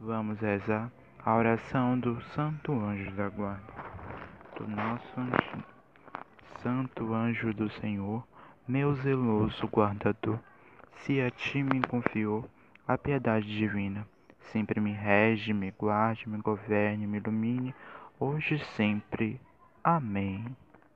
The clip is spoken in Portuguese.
Vamos rezar a oração do Santo Anjo da Guarda. Do nosso anjo, Santo Anjo do Senhor, meu zeloso guardador, se a ti me confiou a piedade divina, sempre me rege, me guarde, me governe, me ilumine, hoje e sempre. Amém.